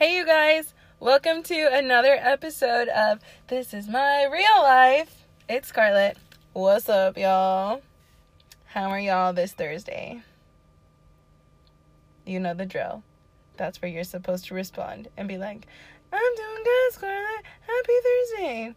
Hey, you guys, welcome to another episode of This Is My Real Life. It's Scarlett. What's up, y'all? How are y'all this Thursday? You know the drill. That's where you're supposed to respond and be like, I'm doing good, Scarlett. Happy Thursday.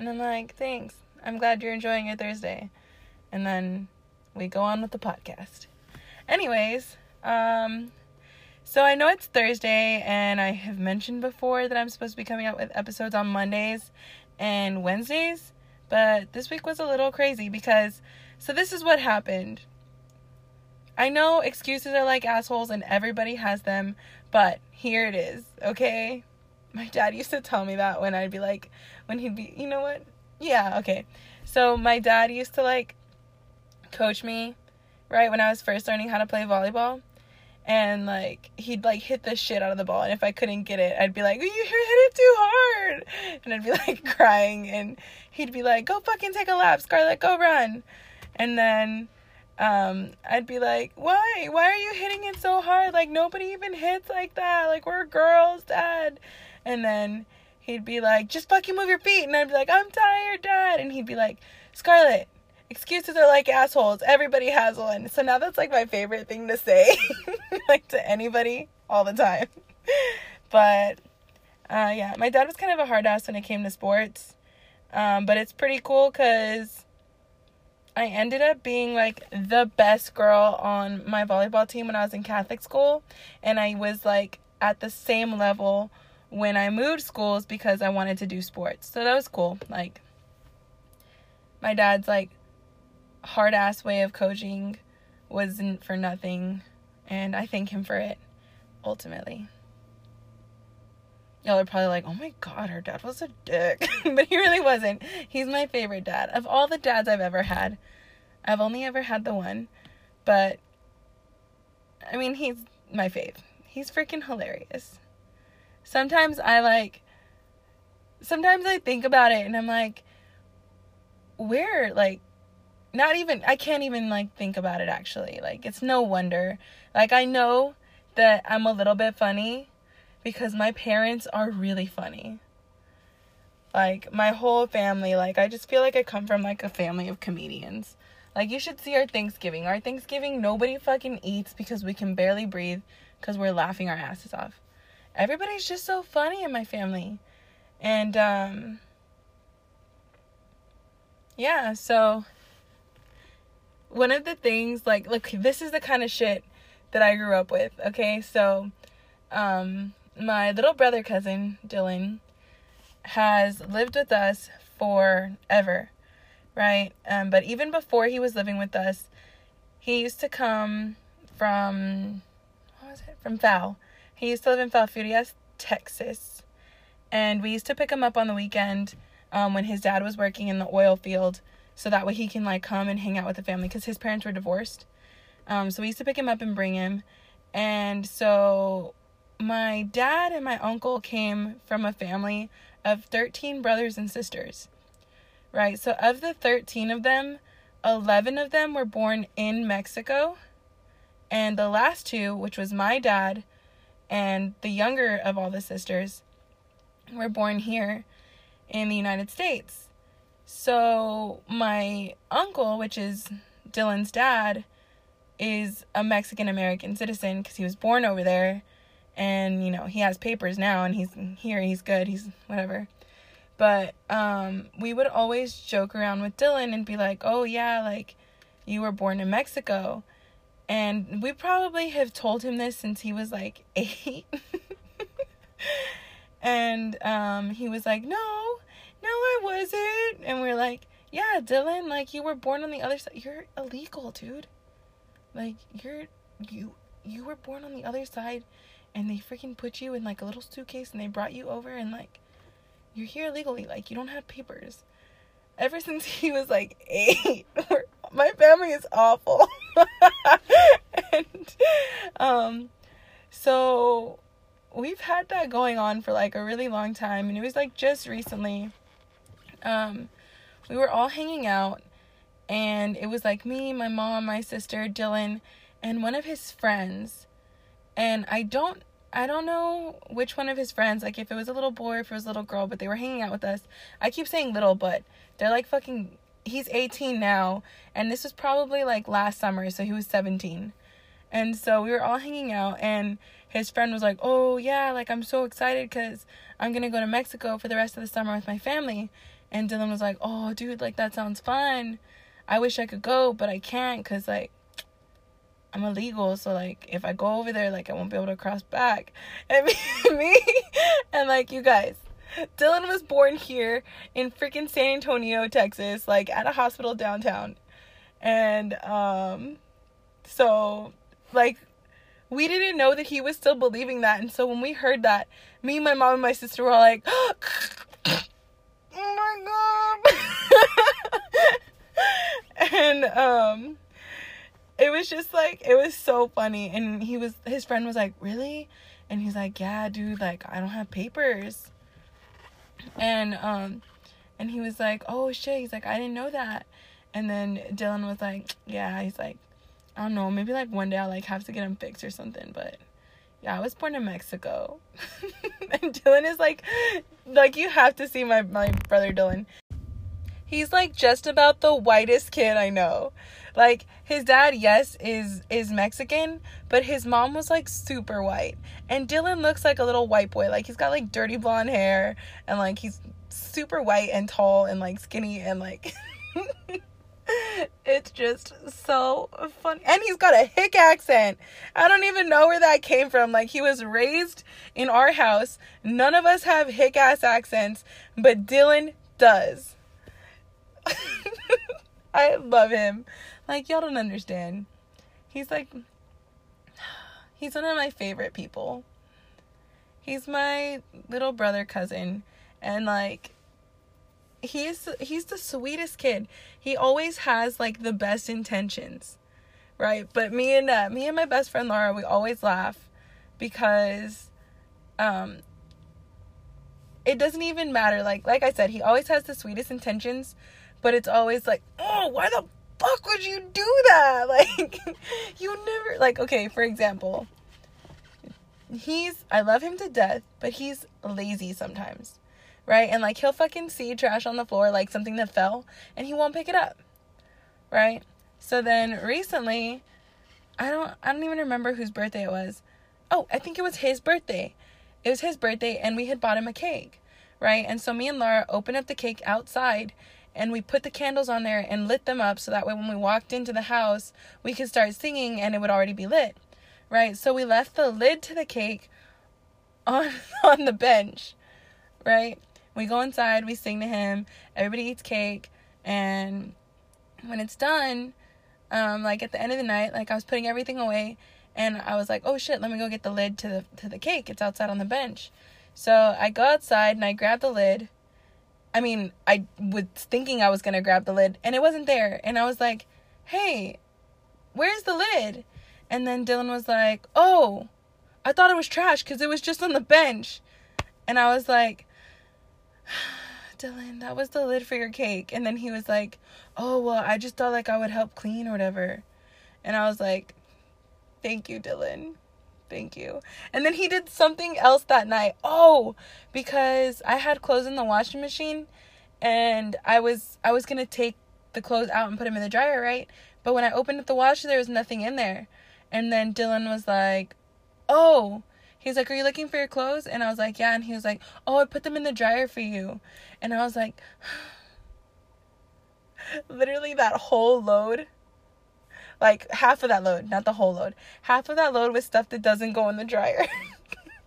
And I'm like, thanks. I'm glad you're enjoying your Thursday. And then we go on with the podcast. Anyways, um, so I know it's Thursday, and I have mentioned before that I'm supposed to be coming out with episodes on Mondays and Wednesdays, but this week was a little crazy because, so this is what happened. I know excuses are like assholes and everybody has them, but here it is, okay? My dad used to tell me that when I'd be like, when he'd be, you know what? Yeah, okay. So my dad used to like coach me, right, when I was first learning how to play volleyball and like he'd like hit the shit out of the ball and if i couldn't get it i'd be like you hit it too hard! And i'd be like crying and he'd be like go fucking take a lap scarlett go run! And then um i'd be like why? Why are you hitting it so hard? Like nobody even hits like that. Like we're girls dad! And then he'd be like just fucking move your feet! And i'd be like i'm tired dad! And he'd be like scarlett excuses are like assholes. Everybody has one. So now that's like my favorite thing to say, like to anybody all the time. But uh, yeah, my dad was kind of a hard ass when it came to sports. Um, but it's pretty cool because I ended up being like the best girl on my volleyball team when I was in Catholic school. And I was like at the same level when I moved schools because I wanted to do sports. So that was cool. Like, my dad's like hard ass way of coaching wasn't for nothing, and I thank him for it ultimately. Y'all are probably like, oh my god, her dad was a dick. but he really wasn't. He's my favorite dad. Of all the dads I've ever had, I've only ever had the one. But, I mean, he's my fave. He's freaking hilarious. Sometimes I like, sometimes I think about it and I'm like, where, like, not even I can't even like think about it actually. Like it's no wonder. Like I know that I'm a little bit funny because my parents are really funny. Like my whole family, like I just feel like I come from like a family of comedians. Like you should see our Thanksgiving. Our Thanksgiving nobody fucking eats because we can barely breathe cuz we're laughing our asses off. Everybody's just so funny in my family. And um yeah, so one of the things like look this is the kind of shit that I grew up with. Okay, so um, my little brother cousin Dylan has lived with us forever, right? Um, but even before he was living with us, he used to come from what was it? From Fowl. He used to live in Falfurrias, Texas, and we used to pick him up on the weekend um, when his dad was working in the oil field so that way he can like come and hang out with the family because his parents were divorced. Um, so we used to pick him up and bring him, and so my dad and my uncle came from a family of 13 brothers and sisters. Right? So of the 13 of them, 11 of them were born in Mexico, and the last two, which was my dad and the younger of all the sisters, were born here in the United States. So my uncle, which is Dylan's dad, is a Mexican American citizen because he was born over there. And you know he has papers now and he's here he's good he's whatever. But um we would always joke around with Dylan and be like oh yeah like you were born in Mexico. And we probably have told him this since he was like 8 and um he was like no no, I wasn't. And we're like, yeah, Dylan, like you were born on the other side. You're illegal, dude. Like you're you you were born on the other side and they freaking put you in like a little suitcase and they brought you over and like you're here illegally. Like you don't have papers. Ever since he was like eight, my family is awful. and um so we've had that going on for like a really long time and it was like just recently um, we were all hanging out, and it was like me, my mom, my sister, Dylan, and one of his friends. And I don't, I don't know which one of his friends, like if it was a little boy or if it was a little girl, but they were hanging out with us. I keep saying little, but they're like fucking he's 18 now and this was probably like last summer, so he was 17. And so we were all hanging out and his friend was like, "Oh, yeah, like I'm so excited cuz I'm going to go to Mexico for the rest of the summer with my family." And Dylan was like, "Oh, dude, like that sounds fun. I wish I could go, but I can't cuz like I'm illegal, so like if I go over there, like I won't be able to cross back. And me, and like you guys, Dylan was born here in freaking San Antonio, Texas, like at a hospital downtown. And um so like we didn't know that he was still believing that. And so when we heard that, me, my mom, and my sister were all like, "Oh my god." And um it was just like it was so funny. And he was his friend was like really? And he's like yeah dude like i don't have papers. And um and he was like oh shit. He's like i didn't know that. And then dylan was like yeah. He's like i don't know. Maybe like one day i'll like have to get him fixed or something. But yeah i was born in mexico. And dylan is like like you have to see my my brother dylan he's like just about the whitest kid i know like his dad, yes, is is Mexican, but his mom was like super white. And Dylan looks like a little white boy. Like he's got like dirty blonde hair and like he's super white and tall and like skinny and like it's just so funny. And he's got a hick accent. I don't even know where that came from. Like he was raised in our house. None of us have hick ass accents, but Dylan does. I love him. Like, y'all don't understand. He's like, he's one of my favorite people. He's my little brother cousin. And like, he's he's the sweetest kid. He always has like the best intentions, right? But me and uh, me and my best friend Laura, we always laugh because um it doesn't even matter like like I said, he always has the sweetest intentions, but it's always like, "Oh, why the fuck would you do that? Like, you never, like, okay, for example, he's, I love him to death, but he's lazy sometimes, right? And like, he'll fucking see trash on the floor, like something that fell, and he won't pick it up, right? So then recently, I don't, I don't even remember whose birthday it was. Oh, I think it was his birthday. It was his birthday, and we had bought him a cake, right? And so me and Laura opened up the cake outside and we put the candles on there and lit them up so that way when we walked into the house we could start singing and it would already be lit right? So we left the lid to the cake on on the bench right? We go inside we sing to him everybody eats cake and when it's done um like at the end of the night like i was putting everything away and i was like oh shit let me go get the lid to the to the cake. It's outside on the bench. So i go outside and i grab the lid I mean, I was thinking I was gonna grab the lid and it wasn't there. And I was like, hey, where's the lid? And then Dylan was like, oh, I thought it was trash because it was just on the bench. And I was like, Dylan, that was the lid for your cake. And then he was like, oh, well, I just thought like I would help clean or whatever. And I was like, thank you, Dylan. Thank you. And then he did something else that night. Oh, because I had clothes in the washing machine and I was I was going to take the clothes out and put them in the dryer, right? But when I opened up the washer, there was nothing in there. And then Dylan was like, "Oh, he's like, "Are you looking for your clothes?" And I was like, "Yeah." And he was like, "Oh, I put them in the dryer for you." And I was like, literally that whole load like half of that load, not the whole load. Half of that load was stuff that doesn't go in the dryer.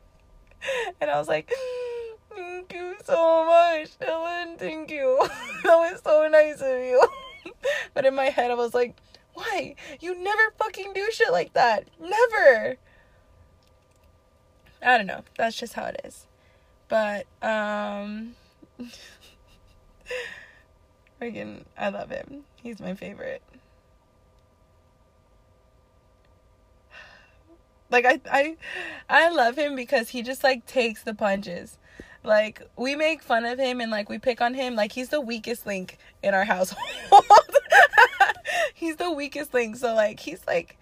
and I was like, thank you so much, Dylan. Thank you. that was so nice of you. but in my head, I was like, why? You never fucking do shit like that. Never. I don't know. That's just how it is. But, um, freaking, I love him. He's my favorite. Like I I I love him because he just like takes the punches. Like we make fun of him and like we pick on him like he's the weakest link in our household. he's the weakest link. So like he's like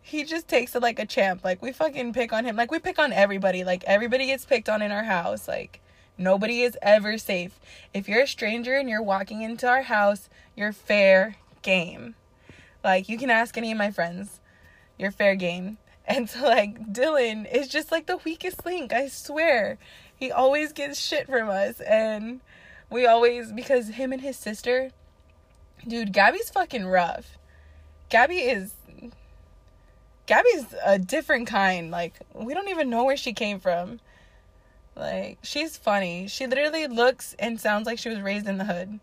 he just takes it like a champ. Like we fucking pick on him. Like we pick on everybody. Like everybody gets picked on in our house. Like nobody is ever safe. If you're a stranger and you're walking into our house, you're fair game. Like you can ask any of my friends. You're fair game. And so like Dylan is just like the weakest link, I swear. He always gets shit from us and we always because him and his sister dude, Gabby's fucking rough. Gabby is Gabby's a different kind. Like, we don't even know where she came from. Like, she's funny. She literally looks and sounds like she was raised in the hood.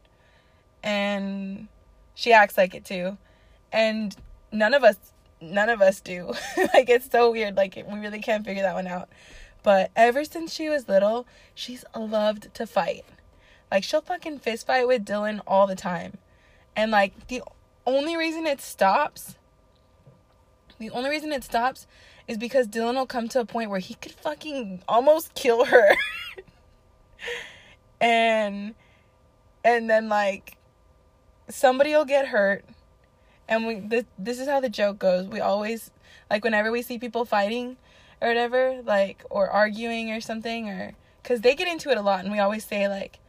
And she acts like it too. And none of us none of us do. like it's so weird. Like we really can't figure that one out. But ever since she was little, she's loved to fight. Like she'll fucking fist fight with Dylan all the time. And like the only reason it stops the only reason it stops is because Dylan will come to a point where he could fucking almost kill her. and and then like somebody will get hurt and we this, this is how the joke goes. We always like whenever we see people fighting or whatever, like or arguing or something or cuz they get into it a lot and we always say like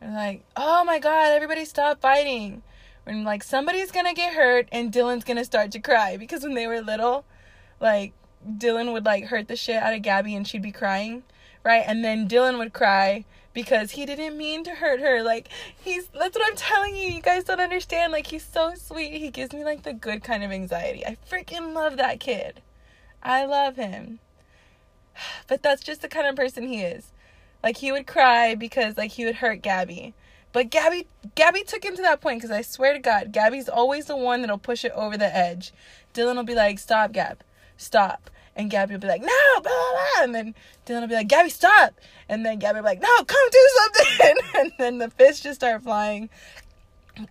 like, "Oh my god, everybody stop fighting." when like somebody's gonna get hurt and Dylan's gonna start to cry because when they were little, like Dylan would like hurt the shit out of Gabby and she'd be crying, right? And then Dylan would cry because he didn't mean to hurt her. Like he's that's what I'm telling you. You guys don't understand. Like he's so sweet. He gives me like the good kind of anxiety. I freaking love that kid. I love him. But that's just the kind of person he is. Like he would cry because like he would hurt Gabby. But Gabby Gabby took him to that point because I swear to God, Gabby's always the one that'll push it over the edge. Dylan will be like, "Stop, Gab, stop," and Gabby will be like, "No," blah blah blah, and then Dylan will be like, "Gabby, stop," and then Gabby will be like, "No, come do something," and then the fists just start flying.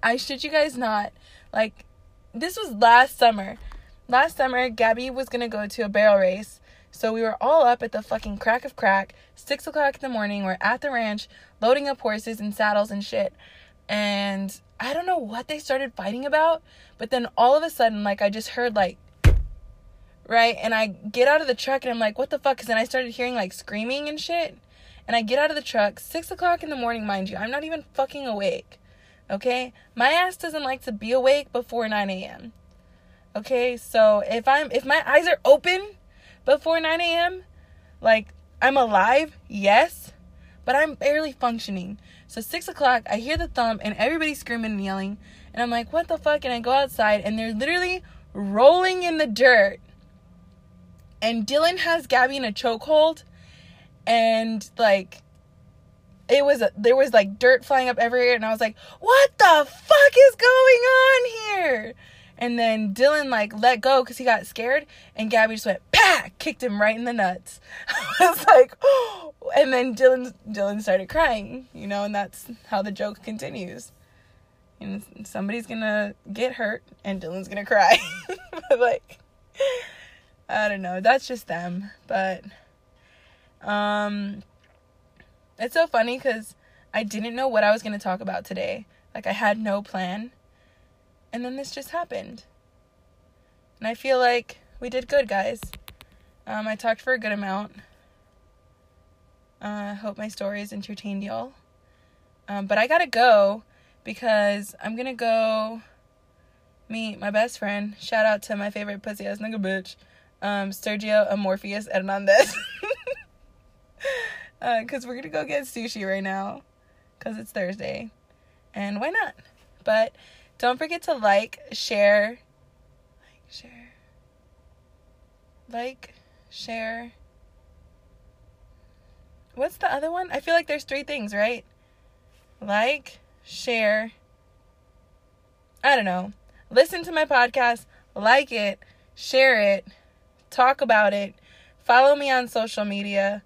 I should you guys not like. This was last summer. Last summer, Gabby was gonna go to a barrel race so we were all up at the fucking crack of crack, six o'clock in the morning. We're at the ranch, loading up horses and saddles and shit. And I don't know what they started fighting about, but then all of a sudden, like, I just heard, like, right? And I get out of the truck and I'm like, what the fuck? Because then I started hearing, like, screaming and shit. And I get out of the truck, six o'clock in the morning, mind you. I'm not even fucking awake. Okay? My ass doesn't like to be awake before 9 a.m. Okay? So if I'm, if my eyes are open, before 9 a.m. Like, I'm alive, yes, but I'm barely functioning. So, 6 o'clock, I hear the thump and everybody's screaming and yelling. And I'm like, what the fuck? And I go outside and they're literally rolling in the dirt. And Dylan has Gabby in a chokehold. And, like, it was there was like dirt flying up everywhere and I was like, "What the fuck is going on here?" And then Dylan like let go because he got scared, and Gabby just went pack, kicked him right in the nuts. I was like, oh. and then Dylan Dylan started crying, you know, and that's how the joke continues. And somebody's gonna get hurt, and Dylan's gonna cry. but like, I don't know. That's just them. But um, it's so funny because I didn't know what I was gonna talk about today. Like I had no plan and then this just happened. And I feel like we did good, guys. Um, I talked for a good amount. Uh, I uh, hope my stories entertained y'all. Um, but I gotta go because I'm gonna go meet my best friend. Shout out to my favorite pussy ass nigga bitch, um, Sergio Amorpheus Hernandez. Because uh, we're gonna go get sushi right now because it's Thursday. And why not? But don't forget to like, share, like, share, like, share. What's the other one? I feel like there's three things, right? Like, share. I don't know. Listen to my podcast, like it, share it, talk about it, follow me on social media.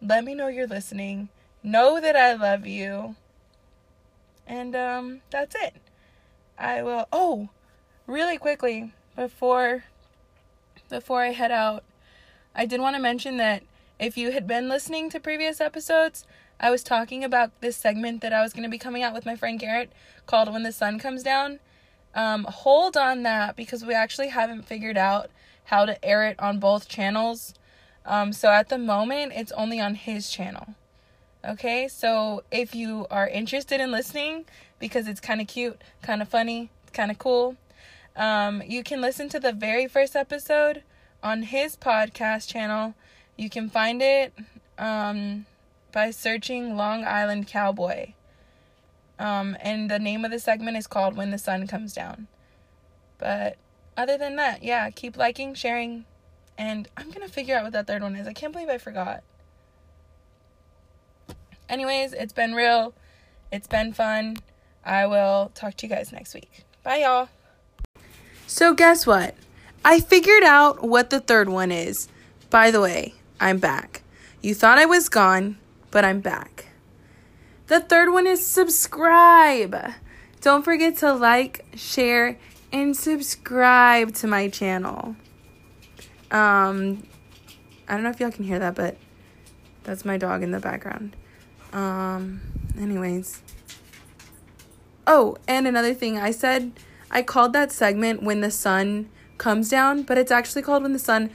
Let me know you're listening. Know that I love you. And um, that's it. I will. Oh, really quickly before before I head out, I did want to mention that if you had been listening to previous episodes, I was talking about this segment that I was going to be coming out with my friend Garrett called "When the Sun Comes Down." Um, hold on that because we actually haven't figured out how to air it on both channels. Um, so at the moment, it's only on his channel. Okay, so if you are interested in listening because it's kind of cute, kind of funny, kind of cool, um, you can listen to the very first episode on his podcast channel. You can find it um, by searching Long Island Cowboy. Um, and the name of the segment is called When the Sun Comes Down. But other than that, yeah, keep liking, sharing, and I'm gonna figure out what that third one is. I can't believe I forgot. Anyways, it's been real. It's been fun. I will talk to you guys next week. Bye, y'all. So, guess what? I figured out what the third one is. By the way, I'm back. You thought I was gone, but I'm back. The third one is subscribe. Don't forget to like, share, and subscribe to my channel. Um, I don't know if y'all can hear that, but that's my dog in the background. Um, anyways. Oh, and another thing I said, I called that segment when the sun comes down, but it's actually called when the sun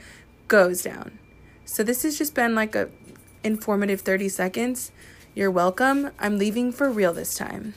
goes down. So this has just been like a informative 30 seconds. You're welcome. I'm leaving for real this time.